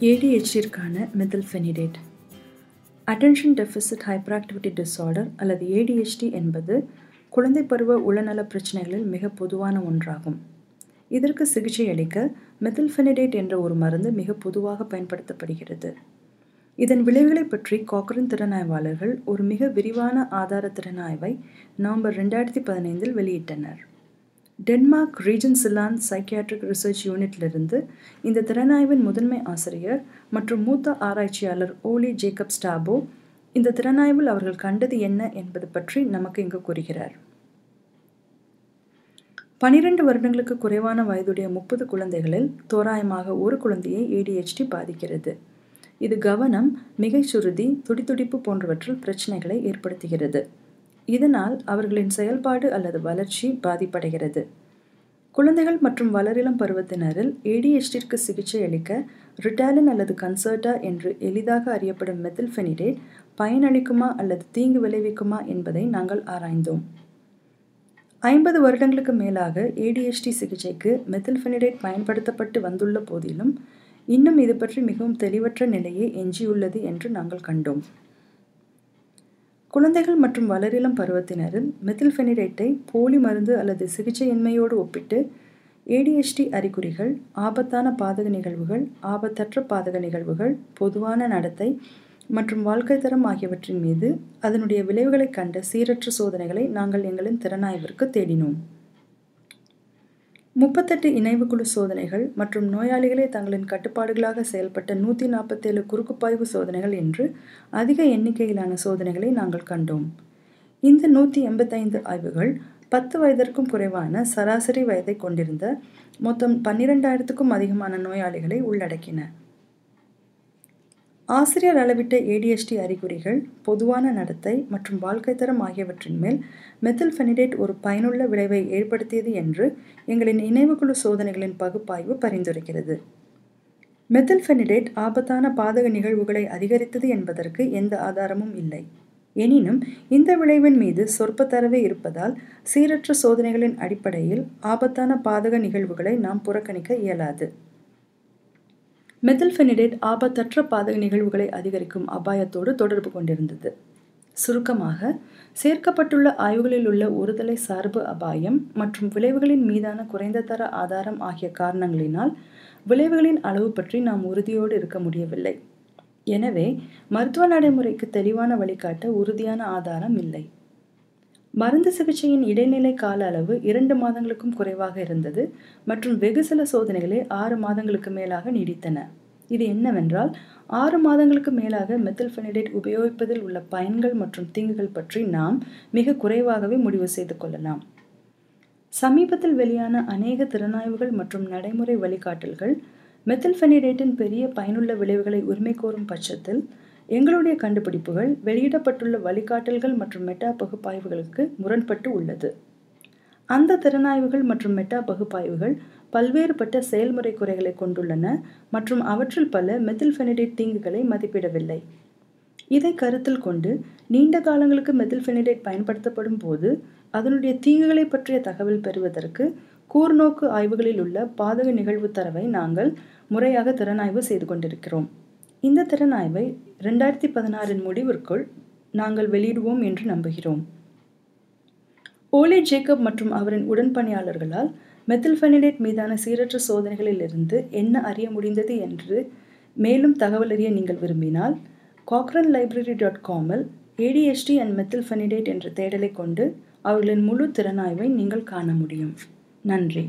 ஏடிஹெச்டிற்கான methylphenidate attention deficit hyperactivity disorder அல்லது ADHD என்பது குழந்தை பருவ உளநல பிரச்சனைகளில் மிக பொதுவான ஒன்றாகும். இதற்கு சிகிச்சை அளிக்க மெதில்ஃபெனிடேட் என்ற ஒரு மருந்து மிக பொதுவாக பயன்படுத்தப்படுகிறது. இதன் விளைவுகளை பற்றி காக்ரன் திறனாய்வாளர்கள் ஒரு மிக விரிவான ஆதார திறனாய்வை நவம்பர் ரெண்டாயிரத்தி பதினைந்தில் வெளியிட்டனர். Denmark region Zealand psychiatric research யூனிட்டிலிருந்து இந்த திறனாய்வின் முதன்மை ஆசிரியர் மற்றும் மூத்த ஆராய்ச்சியாளர் ஓலி ஜேக்கப் ஸ்டாபோ இந்த திறனாய்வில் அவர்கள் கண்டது என்ன என்பது பற்றி நமக்கு இங்கு கூறுகிறார். பனிரெண்டு வருடங்களுக்கு குறைவான வயதுடைய முப்பது குழந்தைகளில் தோராயமாக ஒரு குழந்தையை ஏடிஹெச்டி பாதிக்கிறது. இது கவனம் மிகைச்சுருதி துடிதுடிப்பு போன்றவற்றில் பிரச்சனைகளை ஏற்படுத்துகிறது. இதனால் அவர்களின் செயல்பாடு அல்லது வளர்ச்சி பாதிப்படைகிறது. குழந்தைகள் மற்றும் வளரிளம் பருவத்தினரில் ஏடிஎஸ்டிற்கு சிகிச்சை அளிக்க ரிட்டாலின் அல்லது கன்சர்டா என்று எளிதாக அறியப்படும் மெத்தில்ஃபெனிடேட் பயனளிக்குமா அல்லது தீங்கு விளைவிக்குமா என்பதை நாங்கள் ஆராய்ந்தோம். ஐம்பது வருடங்களுக்கு மேலாக ஏடிஎஸ்டி சிகிச்சைக்கு மெத்தில்ஃபெனிடேட் பயன்படுத்தப்பட்டு வந்துள்ள போதிலும் இன்னும் இது பற்றி மிகவும் தெளிவற்ற நிலையே எஞ்சியுள்ளது என்று நாங்கள் கண்டோம். குழந்தைகள் மற்றும் வளரிளம் பருவத்தினரில் மெத்தில்ஃபெனிடேட்டை போலி மருந்து அல்லது சிகிச்சையின்மையோடு ஒப்பிட்டு ஏடிஎச்டி அறிகுறிகள் ஆபத்தான பாதக நிகழ்வுகள் ஆபத்தற்ற பாதக நிகழ்வுகள் பொதுவான நடத்தை மற்றும் வாழ்க்கை தரம் ஆகியவற்றின் மீது அதனுடைய விளைவுகளைக் கண்ட சீரற்ற சோதனைகளை நாங்கள் எங்களின் திறனாய்விற்கு தேடினோம். முப்பத்தெட்டு இணைவுக்குழு சோதனைகள் மற்றும் நோயாளிகளே தங்களின் கட்டுப்பாடுகளாக செயல்பட்ட நூற்றி நாற்பத்தேழு குறுக்குப்பாய்வு சோதனைகள் என்று அதிக எண்ணிக்கையிலான சோதனைகளை நாங்கள் கண்டோம். இந்த நூற்றி எண்பத்தைந்து ஆய்வுகள் பத்து வயதிற்கும் குறைவான சராசரி வயதை கொண்டிருந்த மொத்தம் பன்னிரெண்டாயிரத்துக்கும் அதிகமான நோயாளிகளை உள்ளடக்கின. ஆசிரியர் அளவிட்ட ஏடிஎஸ்டி அறிகுறிகள் பொதுவான நடத்தை மற்றும் வாழ்க்கை தரம் ஆகியவற்றின் மேல் மெத்தில்ஃபெனிடேட் ஒரு பயனுள்ள விளைவை ஏற்படுத்தியது என்று எங்களின் இணைவுக்குழு சோதனைகளின் பகுப்பாய்வு பரிந்துரைக்கிறது. மெத்தில்ஃபெனிடேட் ஆபத்தான பாதக நிகழ்வுகளை அதிகரித்தது என்பதற்கு எந்த ஆதாரமும் இல்லை. எனினும் இந்த விளைவின் மீது சொற்ப தரவே இருப்பதால் சீரற்ற சோதனைகளின் அடிப்படையில் ஆபத்தான பாதக நிகழ்வுகளை நாம் புறக்கணிக்க இயலாது. மெத்தில்ஃபெனிடேட் ஆபத்தற்ற பாதக நிகழ்வுகளை அதிகரிக்கும் அபாயத்தோடு தொடர்பு கொண்டிருந்தது. சுருக்கமாக சேர்க்கப்பட்டுள்ள ஆய்வுகளில் உள்ள ஒருதலை சார்பு அபாயம் மற்றும் விளைவுகளின் மீதான குறைந்த தர ஆதாரம் ஆகிய காரணங்களினால் விளைவுகளின் அளவு பற்றி நாம் உறுதியோடு இருக்க முடியவில்லை. எனவே மருத்துவ நடைமுறைக்கு தெளிவான வழிகாட்ட உறுதியான ஆதாரம் இல்லை. மருந்து சிகிச்சையின் இடைநிலை கால அளவு இரண்டு மாதங்களுக்கும் குறைவாக இருந்தது மற்றும் வெகு சில சோதனைகளே ஆறு மாதங்களுக்கு மேலாக நீடித்தன. இது என்னவென்றால் ஆறு மாதங்களுக்கு மேலாக மெத்தில்ஃபெனிடேட் உபயோகிப்பதில் உள்ள பயன்கள் மற்றும் தீங்குகள் பற்றி நாம் மிக குறைவாகவே முடிவு செய்து கொள்ளலாம். சமீபத்தில் வெளியான அநேக திறனாய்வுகள் மற்றும் நடைமுறை வழிகாட்டல்கள் மெத்தில்ஃபெனிடேட்டின் பெரிய பயனுள்ள விளைவுகளை உரிமை கோரும் பட்சத்தில் எங்களுடைய கண்டுபிடிப்புகள் வெளியிடப்பட்டுள்ள வழிகாட்டல்கள் மற்றும் மெட்டா பகுப்பாய்வுகளுக்கு முரண்பட்டு உள்ளது. அந்த திறனாய்வுகள் மற்றும் மெட்டா பகுப்பாய்வுகள் பல்வேறுபட்ட செயல்முறை குறைகளை கொண்டுள்ளன மற்றும் அவற்றில் பல மெத்தில்ஃபெனிடேட் தீங்குகளை மதிப்பிடவில்லை. இதை கருத்தில் கொண்டு நீண்ட காலங்களுக்கு மெத்தில்ஃபெனிடேட் பயன்படுத்தப்படும் போது அதனுடைய தீங்குகளை பற்றிய தகவல் பெறுவதற்கு கூர்நோக்கு ஆய்வுகளில் உள்ள பாதக நிகழ்வு தரவை நாங்கள் முறையாக திறனாய்வு செய்து கொண்டிருக்கிறோம். இந்த திறனாய்வை ரெண்டாயிரத்தி பதினாறின் முடிவிற்குள் நாங்கள் வெளியிடுவோம் என்று நம்புகிறோம். ஓலி ஜேக்கப் மற்றும் அவரின் உடன்பணியாளர்களால் மெத்தில்ஃபெனிடேட் மீதான சீரற்ற சோதனைகளில் இருந்து என்ன அறிய முடிந்தது என்று மேலும் தகவல் அறிய நீங்கள் விரும்பினால் காக்ரன் லைப்ரரி டாட் காமில் ஏடிஎஸ்டி அண்ட் மெத்தில்ஃபெனிடேட் என்ற தேடலை கொண்டு அவர்களின் முழு திறனாய்வை நீங்கள் காண முடியும். நன்றி.